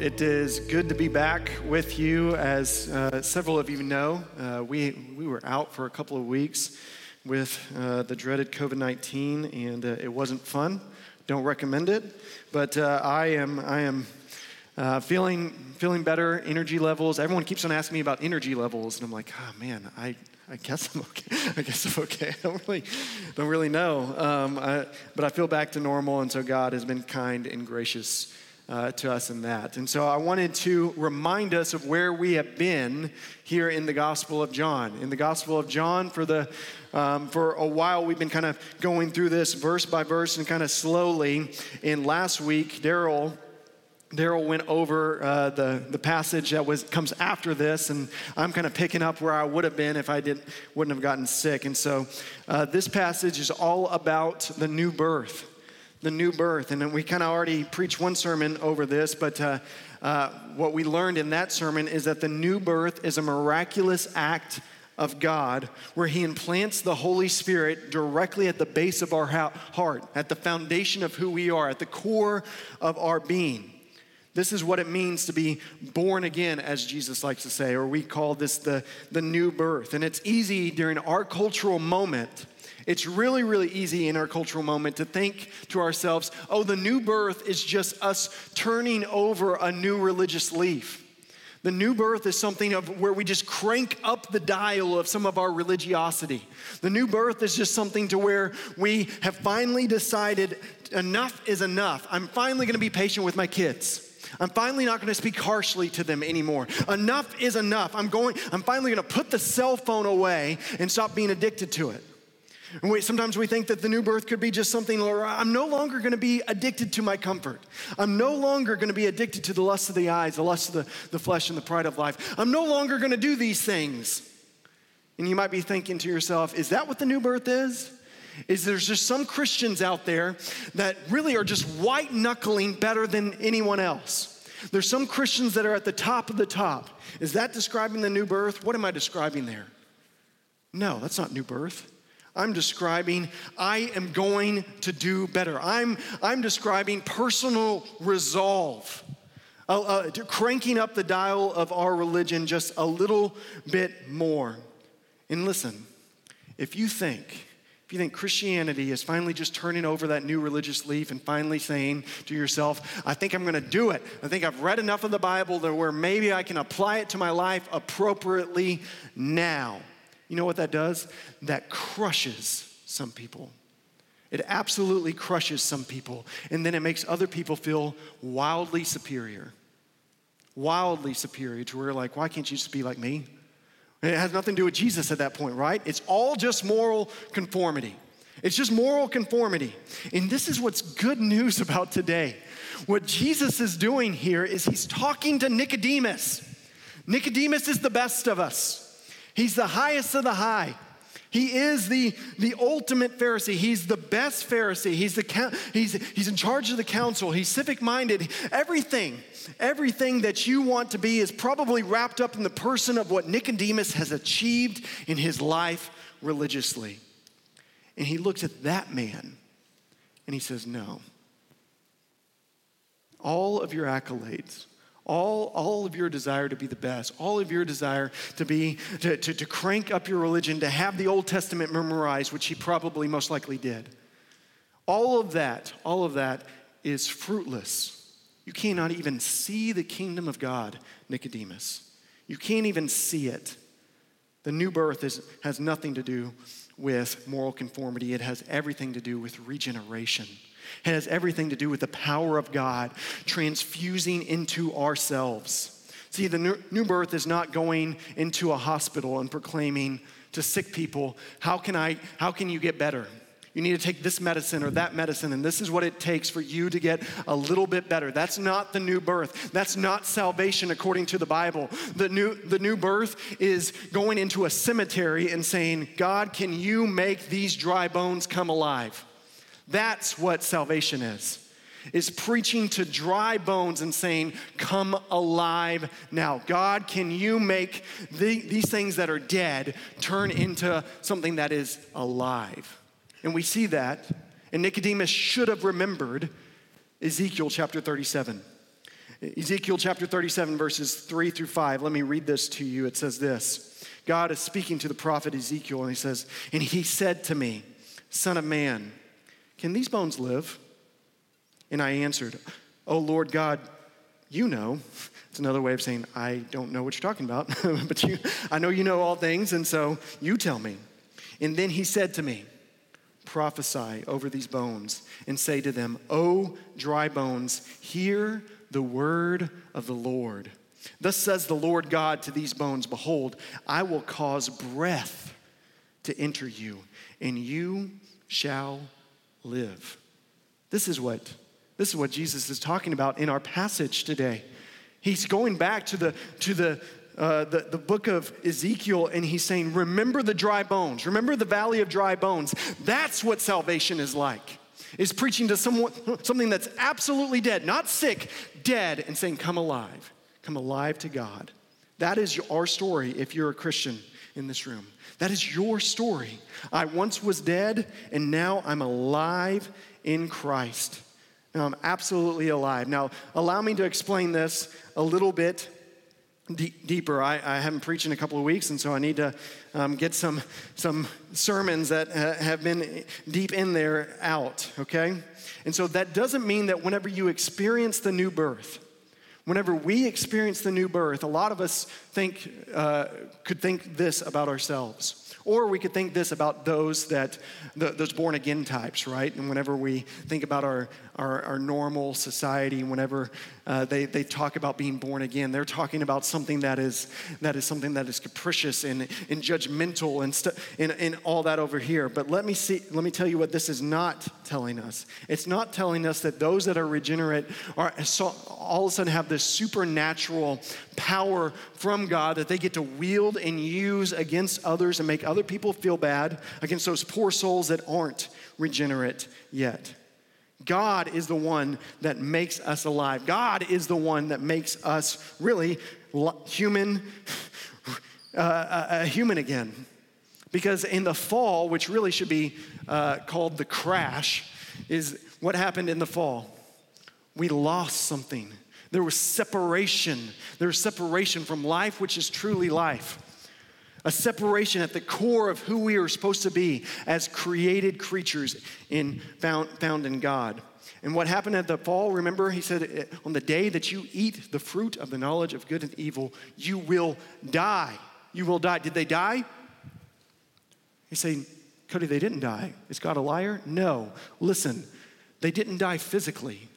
It is good to be back with you. As uh, several of you know, uh, we, we were out for a couple of weeks with uh, the dreaded COVID 19, and uh, it wasn't fun. Don't recommend it. But uh, I am, I am uh, feeling, feeling better, energy levels. Everyone keeps on asking me about energy levels, and I'm like, oh man, I, I guess I'm okay. I guess I'm okay. I don't really, don't really know. Um, I, but I feel back to normal, and so God has been kind and gracious uh, to us in that. And so I wanted to remind us of where we have been here in the Gospel of John. In the Gospel of John, for the um, for a while, we've been kind of going through this verse by verse and kind of slowly. In last week, Daryl Daryl went over uh, the, the passage that was, comes after this, and I'm kind of picking up where I would have been if I didn't, wouldn't have gotten sick. And so uh, this passage is all about the new birth the new birth. And we kind of already preached one sermon over this, but uh, uh, what we learned in that sermon is that the new birth is a miraculous act of God where He implants the Holy Spirit directly at the base of our heart, at the foundation of who we are, at the core of our being. This is what it means to be born again, as Jesus likes to say, or we call this the, the new birth. And it's easy during our cultural moment it's really, really easy in our cultural moment to think to ourselves, oh, the new birth is just us turning over a new religious leaf. The new birth is something of where we just crank up the dial of some of our religiosity. The new birth is just something to where we have finally decided enough is enough. I'm finally going to be patient with my kids. I'm finally not going to speak harshly to them anymore. Enough is enough. I'm going I'm finally going to put the cell phone away and stop being addicted to it. And we, sometimes we think that the new birth could be just something I'm no longer going to be addicted to my comfort. I'm no longer going to be addicted to the lust of the eyes, the lust of the, the flesh, and the pride of life. I'm no longer going to do these things. And you might be thinking to yourself, is that what the new birth is? Is there's just some Christians out there that really are just white knuckling better than anyone else? There's some Christians that are at the top of the top. Is that describing the new birth? What am I describing there? No, that's not new birth. I'm describing I am going to do better. I'm, I'm describing personal resolve, uh, uh, cranking up the dial of our religion just a little bit more. And listen, if you think, if you think Christianity is finally just turning over that new religious leaf and finally saying to yourself, I think I'm going to do it. I think I've read enough of the Bible that where maybe I can apply it to my life appropriately now. You know what that does? That crushes some people. It absolutely crushes some people. And then it makes other people feel wildly superior. Wildly superior to where, like, why can't you just be like me? it has nothing to do with Jesus at that point, right? It's all just moral conformity. It's just moral conformity. And this is what's good news about today. What Jesus is doing here is he's talking to Nicodemus. Nicodemus is the best of us. He's the highest of the high. He is the, the ultimate Pharisee. He's the best Pharisee. He's, the, he's, he's in charge of the council. He's civic minded. Everything, everything that you want to be is probably wrapped up in the person of what Nicodemus has achieved in his life religiously. And he looks at that man and he says, No. All of your accolades, all, all of your desire to be the best, all of your desire to be, to, to, to crank up your religion, to have the Old Testament memorized, which he probably most likely did. All of that, all of that is fruitless. You cannot even see the kingdom of God, Nicodemus. You can't even see it. The new birth is, has nothing to do with moral conformity, it has everything to do with regeneration. It has everything to do with the power of God transfusing into ourselves. See, the new birth is not going into a hospital and proclaiming to sick people, how can I, how can you get better? You need to take this medicine or that medicine, and this is what it takes for you to get a little bit better. That's not the new birth. That's not salvation according to the Bible. The new, the new birth is going into a cemetery and saying, God, can you make these dry bones come alive? That's what salvation is. Is preaching to dry bones and saying, Come alive now. God, can you make the, these things that are dead turn into something that is alive? And we see that, and Nicodemus should have remembered Ezekiel chapter 37. Ezekiel chapter 37, verses 3 through 5. Let me read this to you. It says this God is speaking to the prophet Ezekiel, and he says, And he said to me, Son of man, can these bones live? And I answered, Oh Lord God, you know. It's another way of saying, I don't know what you're talking about, but you, I know you know all things, and so you tell me. And then he said to me, Prophesy over these bones and say to them, O dry bones, hear the word of the Lord. Thus says the Lord God to these bones Behold, I will cause breath to enter you, and you shall live. This is what this is what Jesus is talking about in our passage today. He's going back to the to the uh, the, the book of Ezekiel, and he's saying, Remember the dry bones. Remember the valley of dry bones. That's what salvation is like. Is preaching to someone, something that's absolutely dead, not sick, dead, and saying, Come alive. Come alive to God. That is our story if you're a Christian in this room. That is your story. I once was dead, and now I'm alive in Christ. Now I'm absolutely alive. Now, allow me to explain this a little bit deeper. I, I, haven't preached in a couple of weeks, and so I need to um, get some, some sermons that have been deep in there out, okay? And so that doesn't mean that whenever you experience the new birth, whenever we experience the new birth, a lot of us think, uh, could think this about ourselves. Or we could think this about those that, the, those born again types, right? And whenever we think about our, our, our normal society, whenever uh, they, they talk about being born again, they're talking about something that is, that is something that is capricious and, and judgmental and, st- and, and all that over here. But let me, see, let me tell you what this is not telling us. It's not telling us that those that are regenerate are so, all of a sudden have this supernatural power from God that they get to wield and use against others and make other people feel bad against those poor souls that aren't regenerate yet. God is the one that makes us alive. God is the one that makes us really human, uh, uh, human again. Because in the fall, which really should be uh, called the crash, is what happened in the fall. We lost something. There was separation. There was separation from life, which is truly life. A separation at the core of who we are supposed to be as created creatures in, found, found in God. And what happened at the fall, remember, he said, eh, on the day that you eat the fruit of the knowledge of good and evil, you will die. You will die. Did they die? He's saying, Cody, they didn't die. Is God a liar? No. Listen, they didn't die physically,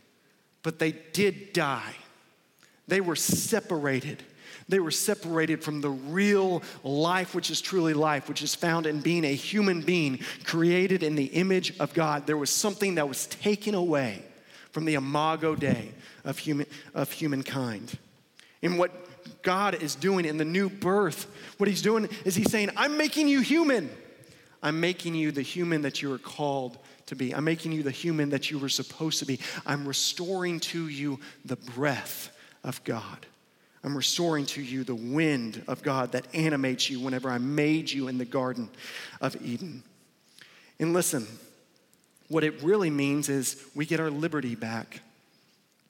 but they did die. They were separated. They were separated from the real life, which is truly life, which is found in being a human being created in the image of God. There was something that was taken away from the imago Dei of, human, of humankind. And what God is doing in the new birth, what He's doing is He's saying, I'm making you human. I'm making you the human that you are called to be. I'm making you the human that you were supposed to be. I'm restoring to you the breath of God. I'm restoring to you the wind of God that animates you whenever I made you in the Garden of Eden. And listen, what it really means is we get our liberty back.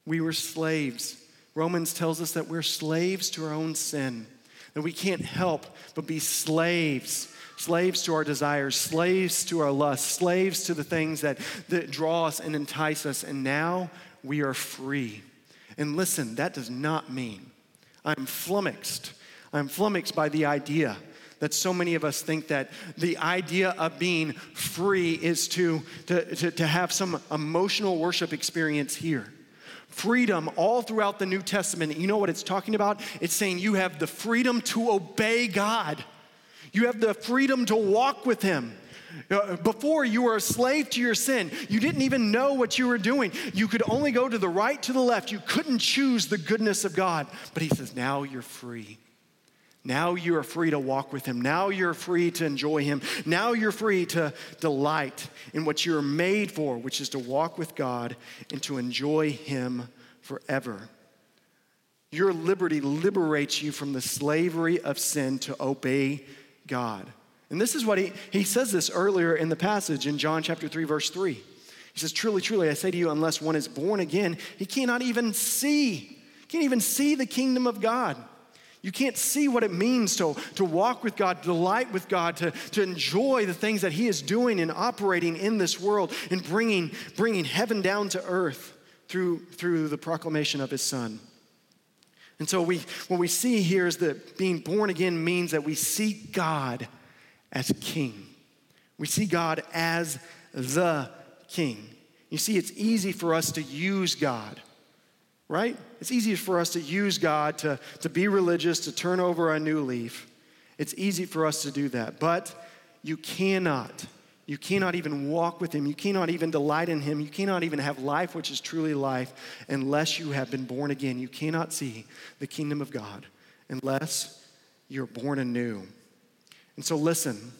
We were slaves. Romans tells us that we're slaves to our own sin, that we can't help but be slaves. Slaves to our desires, slaves to our lusts, slaves to the things that, that draw us and entice us, and now we are free. And listen, that does not mean I'm flummoxed. I'm flummoxed by the idea that so many of us think that the idea of being free is to, to, to, to, have some emotional worship experience here. Freedom all throughout the New Testament, you know what it's talking about? It's saying you have the freedom to obey God, you have the freedom to walk with Him. Uh, before you were a slave to your sin, you didn't even know what you were doing. You could only go to the right, to the left. You couldn't choose the goodness of God. But He says, now you're free. Now you are free to walk with Him. Now you're free to enjoy Him. Now you're free to delight in what you're made for, which is to walk with God and to enjoy Him forever. Your liberty liberates you from the slavery of sin to obey God. And this is what he, he says this earlier in the passage in John chapter 3, verse 3. He says, Truly, truly, I say to you, unless one is born again, he cannot even see can't even see the kingdom of God. You can't see what it means to, to walk with God, delight with God, to, to enjoy the things that He is doing and operating in this world and bringing, bringing heaven down to earth through, through the proclamation of His Son. And so we, what we see here is that being born again means that we seek God as King. We see God as the King. You see, it's easy for us to use God right? It's easy for us to use God, to, to be religious, to turn over a new leaf. It's easy for us to do that. But you cannot, you cannot even walk with Him. You cannot even delight in Him. You cannot even have life, which is truly life, unless you have been born again. You cannot see the kingdom of God unless you're born anew. And so, listen,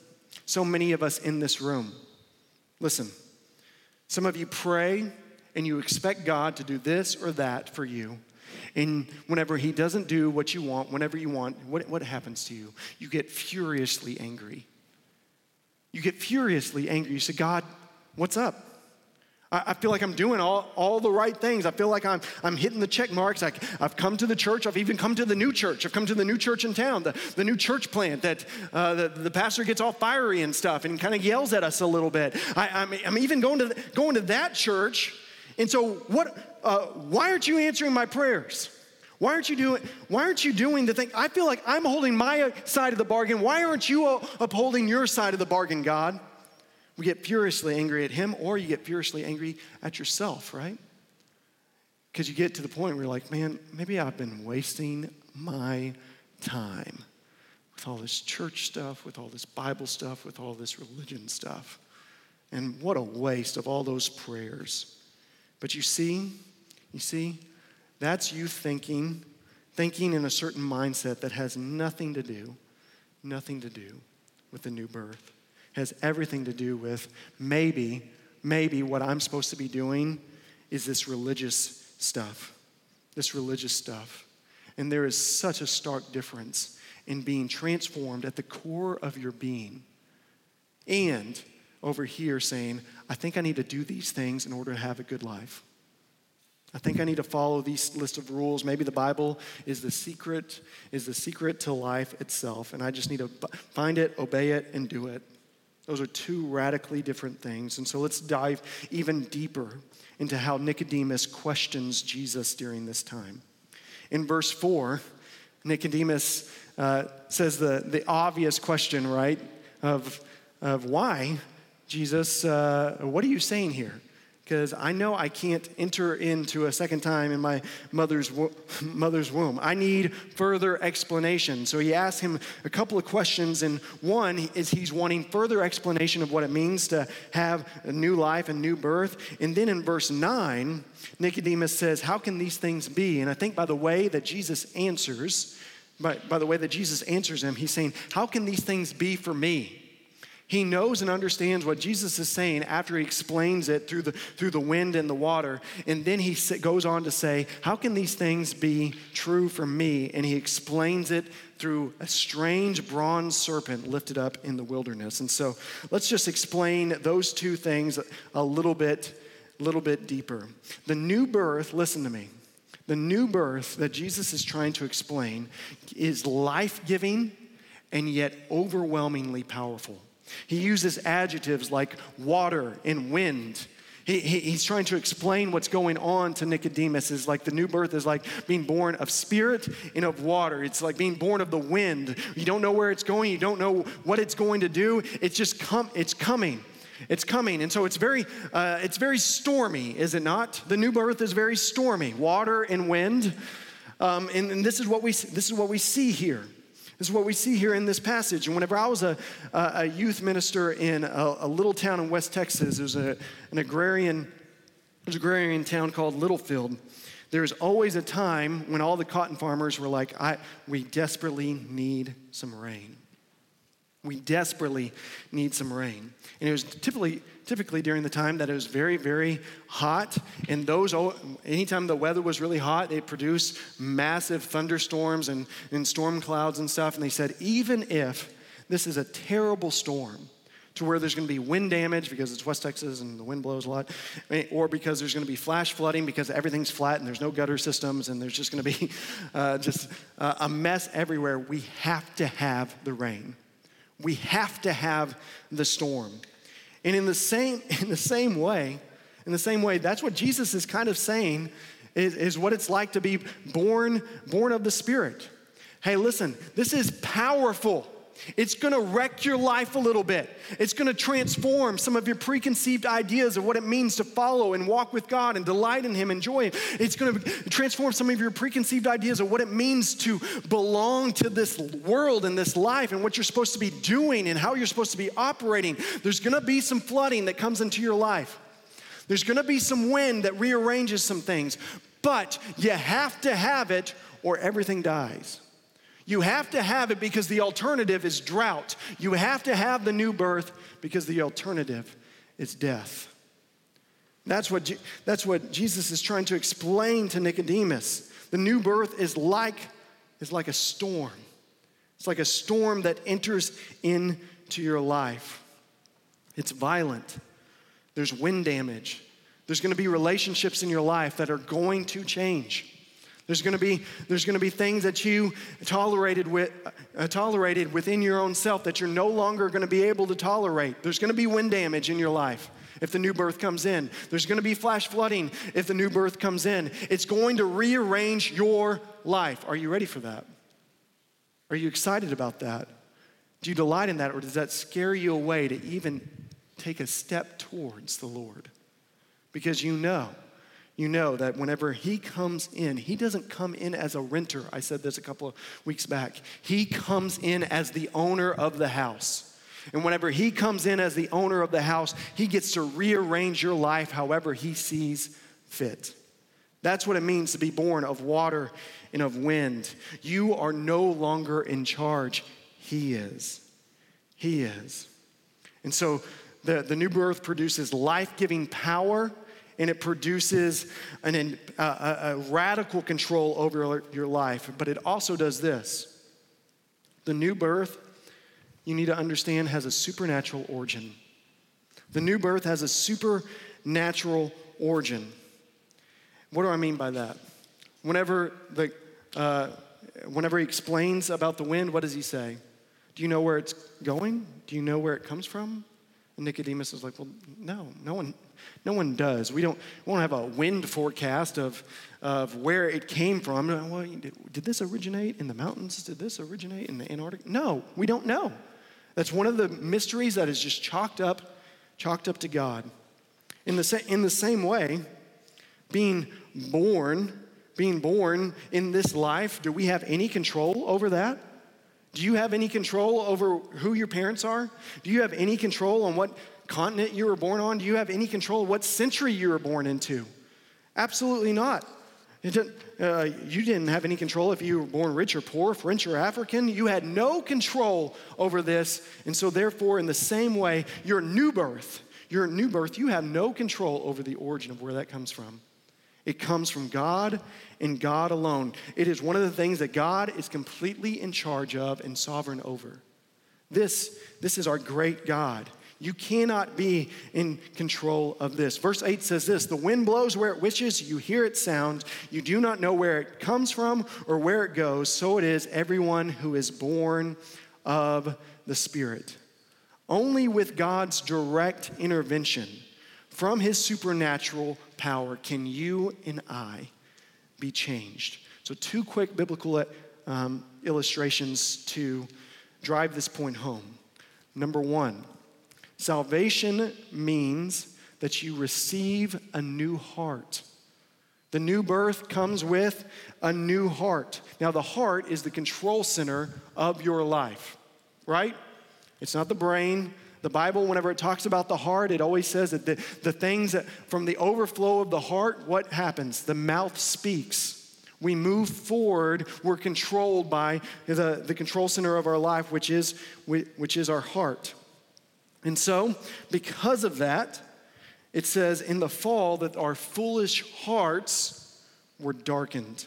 so many of us in this room, listen, some of you pray and you expect God to do this or that for you. And whenever He doesn't do what you want, whenever you want, what, what happens to you? You get furiously angry. You get furiously angry. You say, God, what's up? I, feel like I'm doing all, all the right things. I feel like I'm, I'm hitting the check marks. I, I've come to the church. I've even come to the new church. I've come to the new church in town, the, the new church plant that uh, the, the pastor gets all fiery and stuff and kind of yells at us a little bit. I, I'm, I'm even going to, going to that church and so, what, uh, why aren't you answering my prayers? Why aren't you doing, why aren't you doing the thing? I feel like I'm holding my side of the bargain. Why aren't you upholding your side of the bargain, God? We get furiously angry at him, or you get furiously angry at yourself, right? Because you get to the point where you're like, man, maybe I've been wasting my time with all this church stuff, with all this Bible stuff, with all this religion stuff. And what a waste of all those prayers. But you see, you see, that's you thinking, thinking in a certain mindset that has nothing to do, nothing to do with the new birth. Has everything to do with maybe, maybe what I'm supposed to be doing is this religious stuff. This religious stuff. And there is such a stark difference in being transformed at the core of your being and over here saying, I think I need to do these things in order to have a good life. I think I need to follow these list of rules. Maybe the Bible is the secret, is the secret to life itself, and I just need to find it, obey it, and do it. Those are two radically different things. And so let's dive even deeper into how Nicodemus questions Jesus during this time. In verse 4, Nicodemus uh, says the, the obvious question, right, of, of why Jesus, uh, what are you saying here? Because I know I can't enter into a second time in my mother's, wo- mother's womb. I need further explanation. So he asks him a couple of questions, and one is he's wanting further explanation of what it means to have a new life and new birth. And then in verse 9, Nicodemus says, How can these things be? And I think by the way that Jesus answers, by, by the way that Jesus answers him, he's saying, How can these things be for me? He knows and understands what Jesus is saying after he explains it through the, through the wind and the water. And then he goes on to say, How can these things be true for me? And he explains it through a strange bronze serpent lifted up in the wilderness. And so let's just explain those two things a little bit, little bit deeper. The new birth, listen to me. The new birth that Jesus is trying to explain is life giving and yet overwhelmingly powerful. He uses adjectives like water and wind. He, he, he's trying to explain what's going on to Nicodemus. Is like the new birth is like being born of spirit and of water. It's like being born of the wind. You don't know where it's going. You don't know what it's going to do. It's just come. It's coming. It's coming, and so it's very, uh, it's very stormy, is it not? The new birth is very stormy, water and wind, um, and, and this is what we this is what we see here. Is what we see here in this passage. And whenever I was a, a youth minister in a, a, little town in West Texas, there was a, an agrarian, there's an agrarian town called Littlefield. There was always a time when all the cotton farmers were like, we desperately need some rain. We desperately need some rain. And it was typically, typically during the time that it was very, very hot. And those, anytime the weather was really hot, they produced massive thunderstorms and, and storm clouds and stuff. And they said, even if this is a terrible storm, to where there's going to be wind damage because it's West Texas and the wind blows a lot, eh, or because there's going to be flash flooding because everything's flat and there's no gutter systems and there's just going to be uh, just uh, a mess everywhere, we have to have the rain. We have to have the storm. And in the same, in the same way, in the same way, that's what Jesus is kind of saying is, is what it's like to be born, born of the Spirit. Hey, listen, this is powerful. It's gonna wreck your life a little bit. It's gonna transform some of your preconceived ideas of what it means to follow and walk with God and delight in Him, enjoy Him. It's gonna transform some of your preconceived ideas of what it means to belong to this world and this life and what you're supposed to be doing and how you're supposed to be operating. There's gonna be some flooding that comes into your life. There's gonna be some wind that rearranges some things, but you have to have it or everything dies. You have to have it because the alternative is drought. You have to have the new birth because the alternative is death. That's what, that's what Jesus is trying to explain to Nicodemus. The new birth is like, is like a storm. It's like a storm that enters into your life. It's violent. There's wind damage. There's going to be relationships in your life that are going to change. There's going to be, there's going to be things that you tolerated, with, uh, tolerated within your own self that you're no longer going to be able to tolerate. There's going to be wind damage in your life if the new birth comes in. There's going to be flash flooding if the new birth comes in. It's going to rearrange your life. Are you ready for that? Are you excited about that? Do you delight in that, or does that scare you away to even take a step towards the Lord? Because you know you know that whenever he comes in, he doesn't come in as a renter. I said this a couple of weeks back. He comes in as the owner of the house. And whenever he comes in as the owner of the house, he gets to rearrange your life however he sees fit. That's what it means to be born of water and of wind. You are no longer in charge, he is. He is. And so the, the new birth produces life giving power and it produces an, a, a radical control over your life. But it also does this the new birth, you need to understand, has a supernatural origin. The new birth has a supernatural origin. What do I mean by that? Whenever, the, uh, whenever he explains about the wind, what does he say? Do you know where it's going? Do you know where it comes from? And Nicodemus is like, Well, no, no one, no one does. We don't, we don't have a wind forecast of, of where it came from. Well, did, did this originate in the mountains? Did this originate in the Antarctic? No, we don't know. That's one of the mysteries that is just chalked up, chalked up to God. In the, sa- in the same way, being born, being born in this life, do we have any control over that? Do you have any control over who your parents are? Do you have any control on what continent you were born on? Do you have any control what century you were born into? Absolutely not. Uh, you didn't have any control if you were born rich or poor, French or African. You had no control over this. And so, therefore, in the same way, your new birth, your new birth, you have no control over the origin of where that comes from. It comes from God and God alone. It is one of the things that God is completely in charge of and sovereign over. This, this is our great God. You cannot be in control of this. Verse 8 says this The wind blows where it wishes, you hear its sound, you do not know where it comes from or where it goes. So it is everyone who is born of the Spirit. Only with God's direct intervention from his supernatural power can you and I be changed. So, two quick biblical um, illustrations to drive this point home. Number one, salvation means that you receive a new heart. The new birth comes with a new heart. Now, the heart is the control center of your life, right? It's not the brain. The Bible, whenever it talks about the heart, it always says that the, the things that from the overflow of the heart, what happens? The mouth speaks. We move forward, we're controlled by the, the control center of our life, which is, which is our heart. And so, because of that, it says in the fall that our foolish hearts were darkened.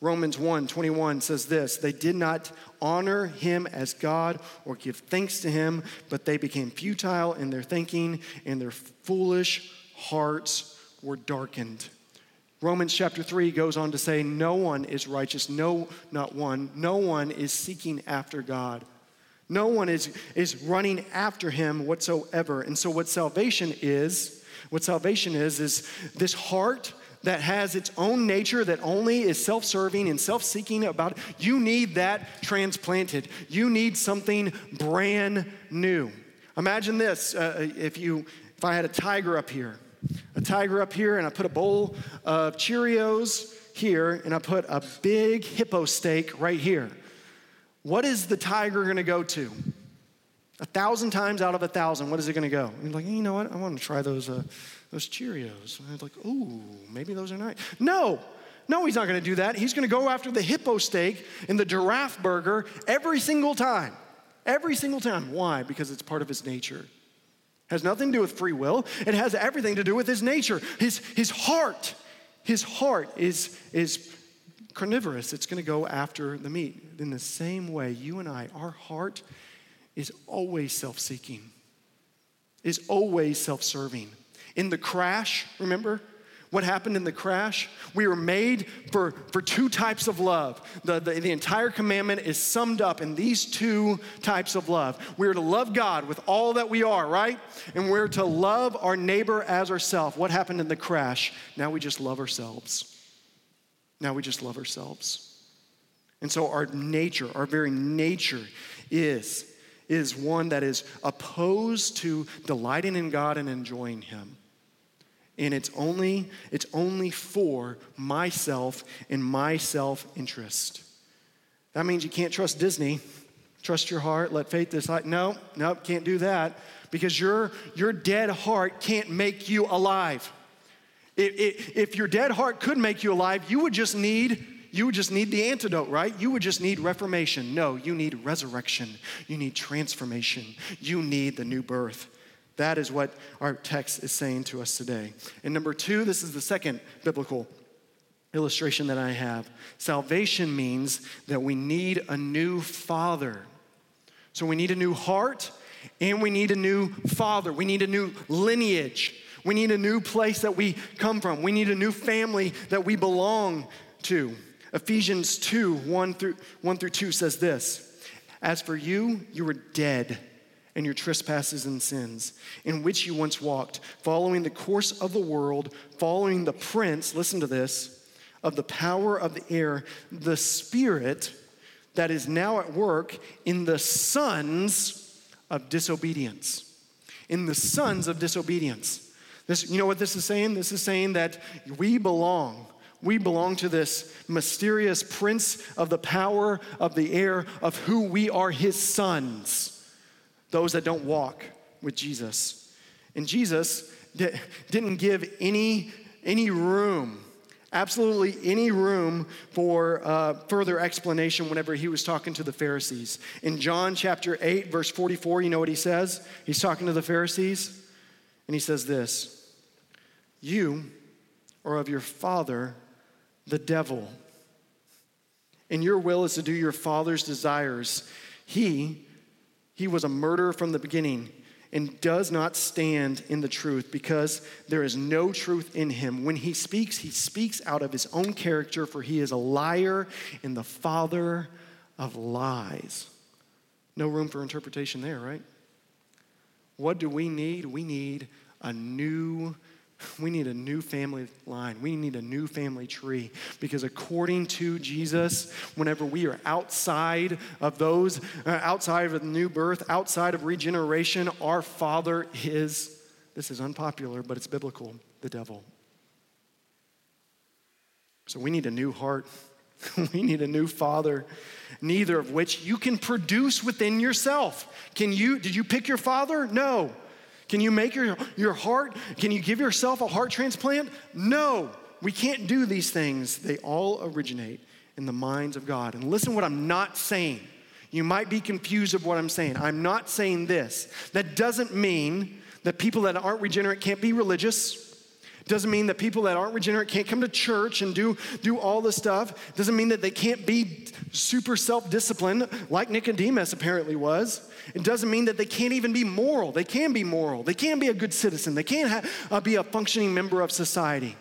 Romans 1 21 says this They did not honor him as God or give thanks to him, but they became futile in their thinking, and their foolish hearts were darkened. Romans chapter 3 goes on to say, No one is righteous, no, not one. No one is seeking after God. No one is, is running after him whatsoever. And so, what salvation is, what salvation is, is this heart that has its own nature that only is self serving and self seeking about it. You need that transplanted. You need something brand new. Imagine this uh, if, you, if I had a tiger up here, a tiger up here, and I put a bowl of Cheerios here, and I put a big hippo steak right here. What is the tiger gonna go to? A thousand times out of a thousand, what is it gonna go? You're like, you know what? I wanna try those, uh, those Cheerios. And I was like, ooh, maybe those are nice. No, no, he's not gonna do that. He's gonna go after the hippo steak and the giraffe burger every single time. Every single time. Why? Because it's part of his nature. Has nothing to do with free will. It has everything to do with his nature. His, his heart, his heart is, is carnivorous. It's going to go after the meat. In the same way, you and I, our heart is always self seeking, is always self serving. In the crash, remember? What happened in the crash? We were made for, for two types of love. The, the, the, entire commandment is summed up in these two types of love. We're to love God with all that we are, right? And we're to love our neighbor as ourselves. What happened in the crash? Now we just love ourselves. Now we just love ourselves. And so our nature, our very nature is, is one that is opposed to delighting in God and enjoying Him. And it's only, it's only for myself and my self interest. That means you can't trust Disney. Trust your heart, let faith decide. No, no, can't do that because your, your dead heart can't make you alive. If, your dead heart could make you alive, you would just need you would just need the antidote, right? You would just need reformation. No, you need resurrection. You need transformation. You need the new birth. That is what our text is saying to us today. And number two, this is the second biblical illustration that I have. Salvation means that we need a new father. So we need a new heart and we need a new father. We need a new lineage. We need a new place that we come from. We need a new family that we belong to. Ephesians 2 1 through, 1 through 2 says this As for you, you were dead in your trespasses and sins, in which you once walked, following the course of the world, following the prince, listen to this, of the power of the air, the spirit that is now at work in the sons of disobedience. In the sons of disobedience. This, you know what this is saying? This is saying that we belong. We belong to this mysterious prince of the power of the air, of who we are his sons, those that don't walk with Jesus. And Jesus didn't give any, any room, absolutely any room for uh, further explanation whenever he was talking to the Pharisees. In John chapter 8, verse 44, you know what he says? He's talking to the Pharisees, and he says this. You are of your father, the devil. And your will is to do your father's desires. He, he was a murderer from the beginning and does not stand in the truth because there is no truth in him. When he speaks, he speaks out of his own character, for he is a liar and the father of lies. No room for interpretation there, right? What do we need? We need a new we need a new family line. We need a new family tree. Because according to Jesus, whenever we are outside of those, uh, outside of the new birth, outside of regeneration, our Father is, this is unpopular, but it's biblical, the devil. So we need a new heart. we need a new father, neither of which you can produce within yourself. Can you, did you pick your father? No. Can you make your, your heart, can you give yourself a heart transplant? No, we can't do these things. They all originate in the minds of God. And listen what I'm not saying. You might be confused of what I'm saying. I'm not saying this. That doesn't mean that people that aren't regenerate can't be religious Doesn't mean that people that aren't regenerate can't come to church and do, do all this stuff. Doesn't mean that they can't be super self disciplined like Nicodemus apparently was. It doesn't mean that they can't even be moral. They can be moral. They can be a good citizen. They can ha- uh, be a functioning member of society.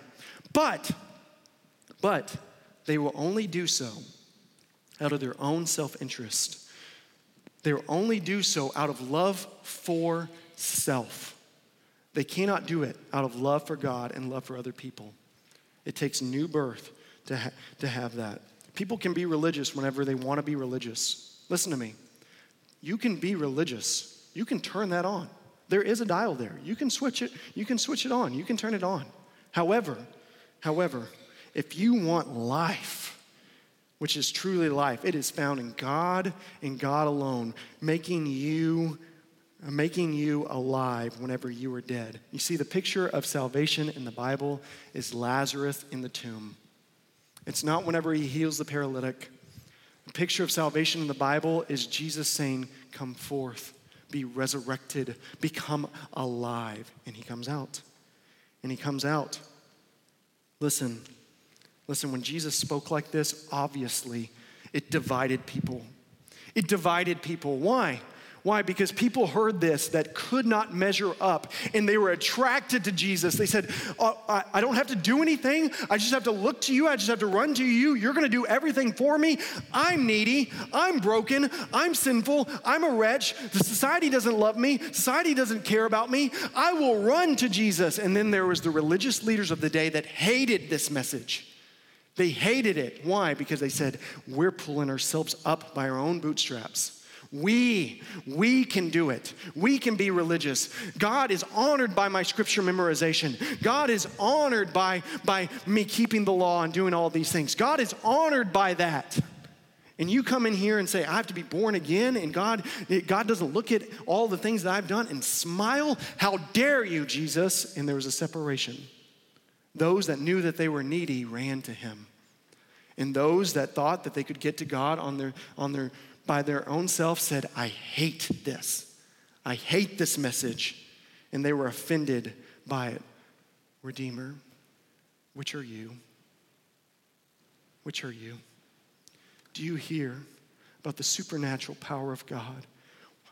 But, but they will only do so out of their own self interest. They will only do so out of love for self. They cannot do it out of love for God and love for other people. It takes new birth to, ha- to have that. People can be religious whenever they want to be religious. Listen to me. You can be religious. You can turn that on. There is a dial there. You can switch it. You can switch it on. You can turn it on. However, however, if you want life, which is truly life, it is found in God and God alone, making you making you alive whenever you were dead. You see, the picture of salvation in the Bible is Lazarus in the tomb. It's not whenever he heals the paralytic. The picture of salvation in the Bible is Jesus saying, Come forth, be resurrected, become alive. And he comes out. And he comes out. Listen, listen, when Jesus spoke like this, obviously it divided people. It divided people. Why? Why? Because people heard this that could not measure up and they were attracted to Jesus. They said, oh, I don't have to do anything. I just have to look to you. I just have to run to you. You're going to do everything for me. I'm needy. I'm broken. I'm sinful. I'm a wretch. The society doesn't love me. Society doesn't care about me. I will run to Jesus. And then there was the religious leaders of the day that hated this message. They hated it. Why? Because they said, we're pulling ourselves up by our own bootstraps. We, we can do it. We can be religious. God is honored by my scripture memorization. God is honored by, by me keeping the law and doing all these things. God is honored by that. And you come in here and say, I have to be born again, and God, God doesn't look at all the things that I've done and smile. How dare you, Jesus? And there was a separation. Those that knew that they were needy ran to him. And those that thought that they could get to God on their, on their by their own self said, I hate this. I hate this message. And they were offended by it. Redeemer, which are you? Which are you? Do you hear about the supernatural power of God?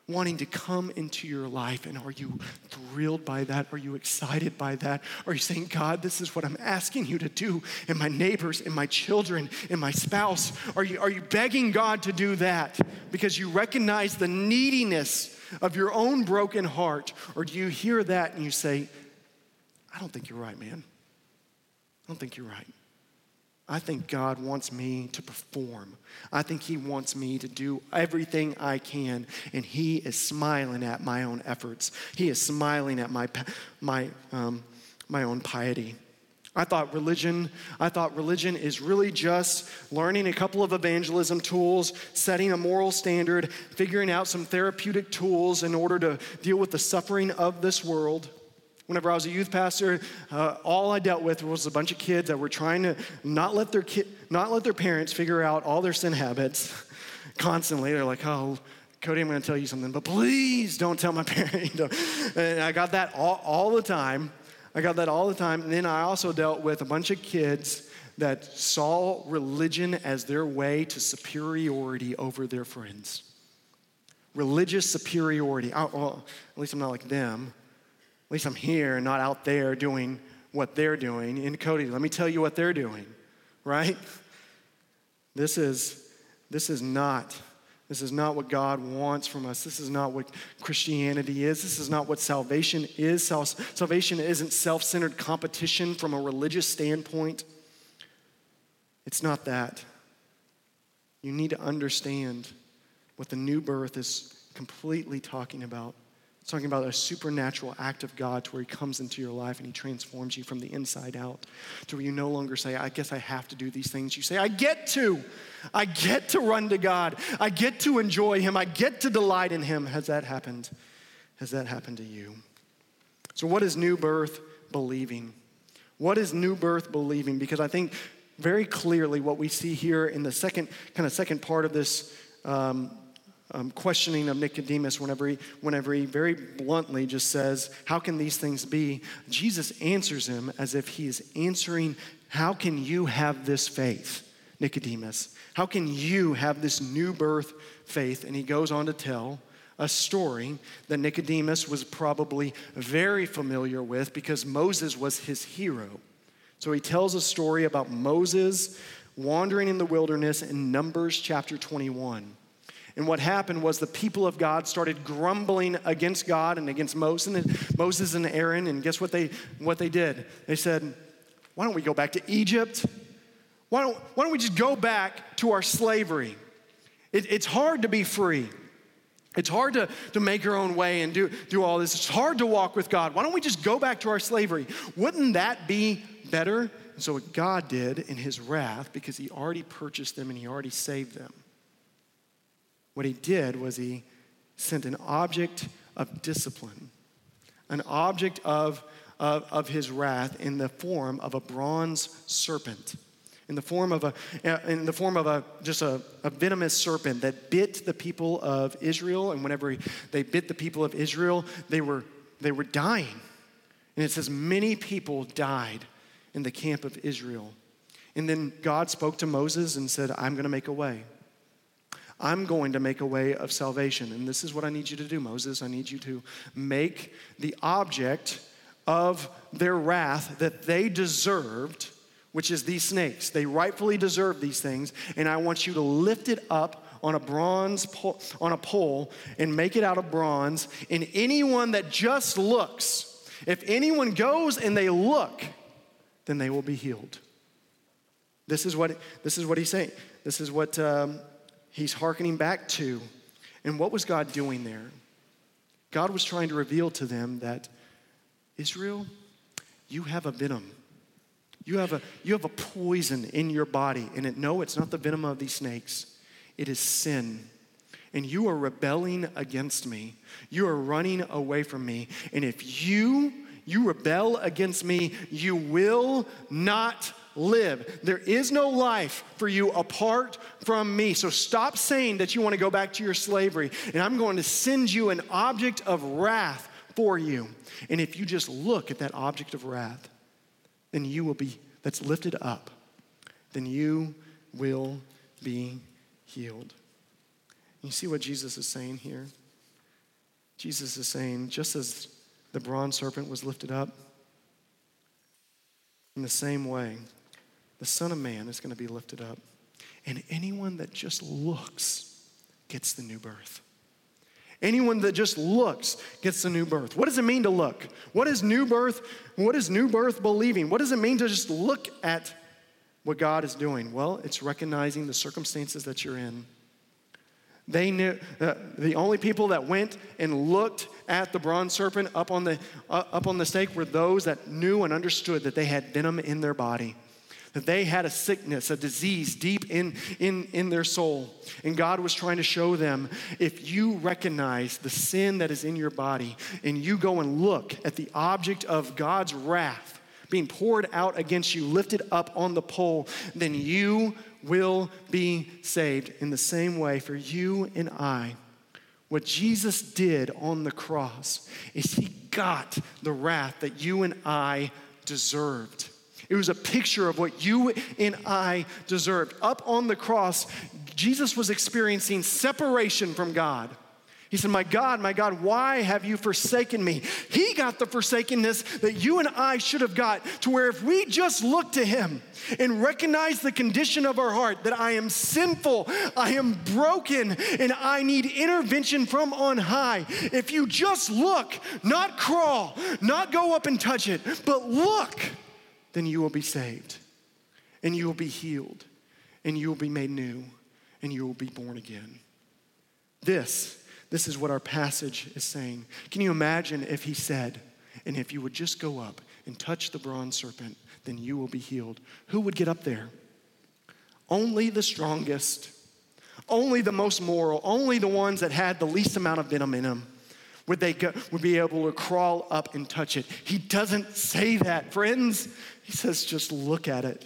Wanting to come into your life. And are you thrilled by that? Are you excited by that? Are you saying, God, this is what I'm asking you to do in my neighbors, in my children, in my spouse? Are you, are you begging God to do that because you recognize the neediness of your own broken heart? Or do you hear that and you say, I don't think you're right, man? I don't think you're right. I think God wants me to perform. I think He wants me to do everything I can, and He is smiling at my own efforts. He is smiling at my, my, um, my own piety. I thought religion, I thought religion is really just learning a couple of evangelism tools, setting a moral standard, figuring out some therapeutic tools in order to deal with the suffering of this world. Whenever I was a youth pastor, uh, all I dealt with was a bunch of kids that were trying to not let their ki- not let their parents figure out all their sin habits constantly. They're like, "Oh, Cody, I'm going to tell you something, but please don't tell my parents." and I got that all, all the time. I got that all the time. And then I also dealt with a bunch of kids that saw religion as their way to superiority over their friends. Religious superiority. Well, at least I'm not like them. At least I'm here not out there doing what they're doing. And Cody, let me tell you what they're doing, right? This is this is not this is not what God wants from us. This is not what Christianity is. This is not what salvation is. Salvation isn't self centered competition from a religious standpoint. It's not that. You need to understand what the new birth is completely talking about. It's talking about a supernatural act of God to where He comes into your life and He transforms you from the inside out. To where you no longer say, I guess I have to do these things. You say, I get to. I get to run to God. I get to enjoy Him. I get to delight in Him. Has that happened? Has that happened to you? So, what is new birth believing? What is new birth believing? Because I think very clearly what we see here in the second kind of second part of this um, um, questioning of Nicodemus whenever he, whenever he very bluntly just says, How can these things be? Jesus answers him as if he is answering, How can you have this faith, Nicodemus? How can you have this new birth faith? And he goes on to tell a story that Nicodemus was probably very familiar with because Moses was his hero. So he tells a story about Moses wandering in the wilderness in Numbers chapter 21. And what happened was the people of God started grumbling against God and against Moses and, Moses and Aaron. And guess what they, what they did? They said, Why don't we go back to Egypt? Why don't, why don't we just go back to our slavery? It, it's hard to be free. It's hard to, to make your own way and do, do all this. It's hard to walk with God. Why don't we just go back to our slavery? Wouldn't that be better? And so, what God did in his wrath, because he already purchased them and he already saved them, what he did was he sent an object of discipline, an object of, of, of his wrath in the form of a bronze serpent in the form of a uh, in the form of a just a, a, venomous serpent that bit the people of Israel. And whenever they bit the people of Israel they were they were dying. And it says many people died in the camp of Israel. And then God spoke to Moses and said I'm going to make a way I'm going to make a way of salvation. And this is what I need you to do, Moses. I need you to make the object of their wrath that they deserved, which is these snakes. They rightfully deserve these things. And I want you to lift it up on a bronze pole, on a pole and make it out of bronze. And anyone that just looks, if anyone goes and they look, then they will be healed. This is what, this is what he's saying. This is what um, he's hearkening back to. And what was God doing there? God was trying to reveal to them that Israel, you have a venom. You have a, you have a poison in your body. And it, no, it's not the venom of these snakes, it is sin. And you are rebelling against me. You are running away from me. And if you you rebel against me, you will not live. There is no life for you apart from me. So stop saying that you want to go back to your slavery, and I'm going to send you an object of wrath for you. And if you just look at that object of wrath, then you will be, that's lifted up, then you will be healed. You see what Jesus is saying here? Jesus is saying, just as the bronze serpent was lifted up, in the same way, the Son of Man is going to be lifted up. And anyone that just looks gets the new birth. Anyone that just looks gets the new birth. What does it mean to look? What is new birth? What is new birth believing? What does it mean to just look at what God is doing? Well, it's recognizing the circumstances that you're in. They knew uh, the only people that went and looked at the bronze serpent up on the uh, up on the stake were those that knew and understood that they had venom in their body that they had a sickness, a disease deep in, in, in their soul. And God was trying to show them if you recognize the sin that is in your body and you go and look at the object of God's wrath being poured out against you, lifted up on the pole, then you will be saved. In the same way, for you and I, what Jesus did on the cross is he got the wrath that you and I deserved. It was a picture of what you and I deserved. Up on the cross, Jesus was experiencing separation from God. He said, My God, my God, why have you forsaken me? He got the forsakenness that you and I should have got to where if we just look to Him and recognize the condition of our heart that I am sinful, I am broken, and I need intervention from on high. If you just look, not crawl, not go up and touch it, but look then you will be saved and you will be healed and you will be made new and you will be born again. This, this is what our passage is saying. Can you imagine if he said, and if you would just go up and touch the bronze serpent, then you will be healed? Who would get up there? Only the strongest, only the most moral, only the ones that had the least amount of venom in them would they go, would be able to crawl up and touch it. He doesn't say that, friends. He says, just look at it.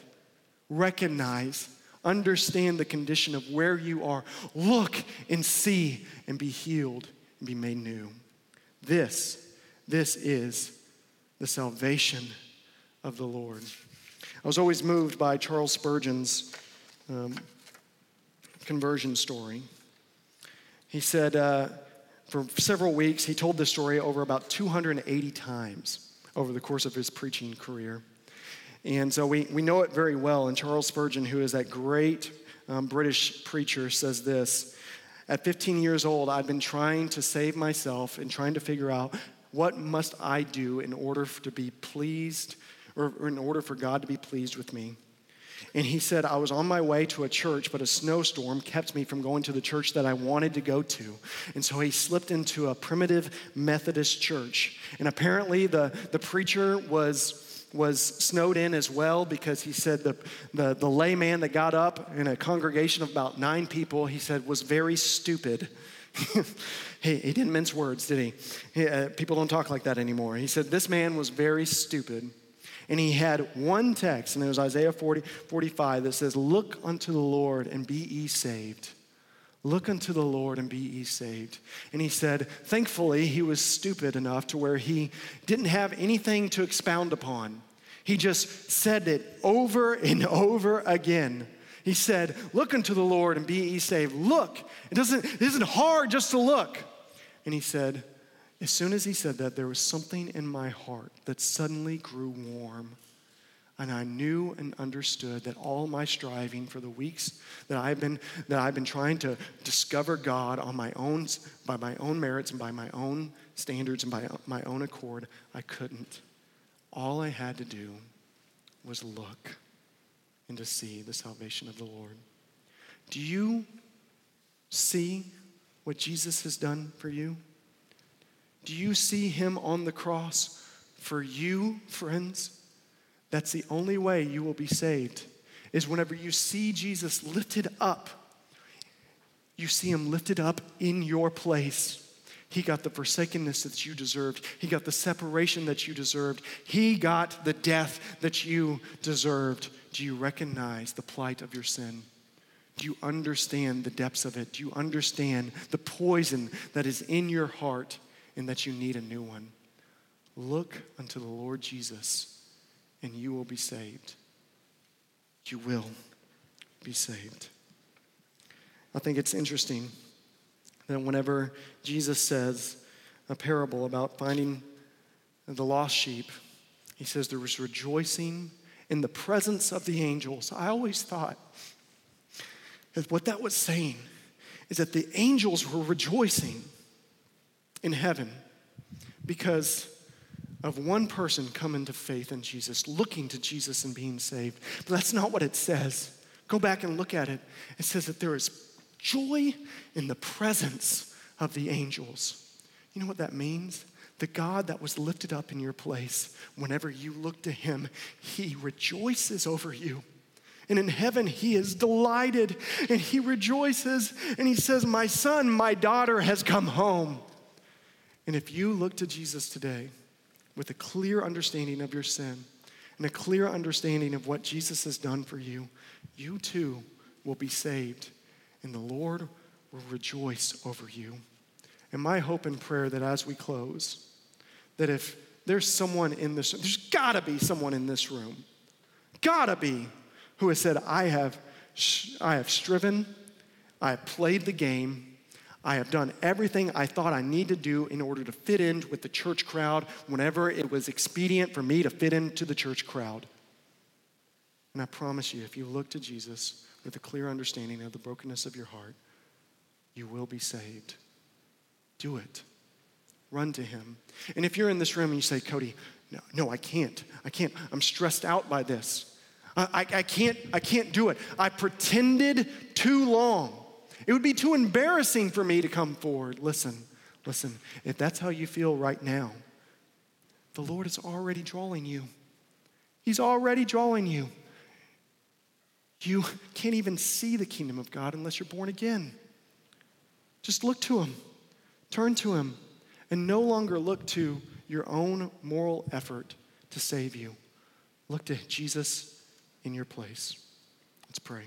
Recognize Understand the condition of where you are. Look and see and be healed and be made new. This, this is the salvation of the Lord. I was always moved by Charles Spurgeon's um, conversion story. He said, uh, for several weeks, he told this story over about 280 times over the course of his preaching career. And so we, we know it very well. And Charles Spurgeon, who is that great um, British preacher, says this At 15 years old, I've been trying to save myself and trying to figure out what must I do in order to be pleased or in order for God to be pleased with me. And he said, I was on my way to a church, but a snowstorm kept me from going to the church that I wanted to go to. And so he slipped into a primitive Methodist church. And apparently, the, the preacher was was snowed in as well because he said the, the, the layman that got up in a congregation of about nine people, he said, was very stupid. he, he didn't mince words, did he? he uh, people don't talk like that anymore. He said, This man was very stupid. And he had one text, and it was Isaiah 40, 45 that says, Look unto the Lord and be ye saved. Look unto the Lord and be ye saved. And he said, thankfully, he was stupid enough to where he didn't have anything to expound upon. He just said it over and over again. He said, Look unto the Lord and be ye saved. Look. It doesn't, it isn't hard just to look. And he said, As soon as he said that, there was something in my heart that suddenly grew warm. And I knew and understood that all my striving for the weeks that I've been, that I've been trying to discover God on my own, by my own merits and by my own standards and by my own accord, I couldn't. All I had to do was look and to see the salvation of the Lord. Do you see what Jesus has done for you? Do you see him on the cross for you, friends? That's the only way you will be saved, is whenever you see Jesus lifted up, you see him lifted up in your place. He got the forsakenness that you deserved. He got the separation that you deserved. He got the death that you deserved. Do you recognize the plight of your sin? Do you understand the depths of it? Do you understand the poison that is in your heart and that you need a new one? Look unto the Lord Jesus and you will be saved. You will be saved. I think it's interesting that whenever Jesus says a parable about finding the lost sheep, he says there was rejoicing in the presence of the angels. I always thought that what that was saying is that the angels were rejoicing in heaven because of one person coming to faith in Jesus, looking to Jesus and being saved. But that's not what it says. Go back and look at it. It says that there is joy in the presence of the angels. You know what that means? The God that was lifted up in your place, whenever you look to him, he rejoices over you. And in heaven, he is delighted and he rejoices and he says, My son, my daughter has come home. And if you look to Jesus today, with a clear understanding of your sin and a clear understanding of what Jesus has done for you, you too will be saved, and the Lord will rejoice over you. And my hope and prayer that as we close, that if there's someone in this, there's gotta be someone in this room, gotta be, who has said, I have, I have striven, I have played the game, I have done everything I thought I need to do in order to fit in with the church crowd whenever it was expedient for me to fit into the church crowd. And I promise you, if you look to Jesus with a clear understanding of the brokenness of your heart, you will be saved. Do it. Run to him. And if you're in this room and you say, Cody, no, no, I can't. I can't. I'm stressed out by this. I, I, I can't, I can't do it. I pretended too long. It would be too embarrassing for me to come forward. Listen, listen, if that's how you feel right now, the Lord is already drawing you. He's already drawing you. You can't even see the kingdom of God unless you're born again. Just look to Him, turn to Him, and no longer look to your own moral effort to save you. Look to Jesus in your place. Let's pray.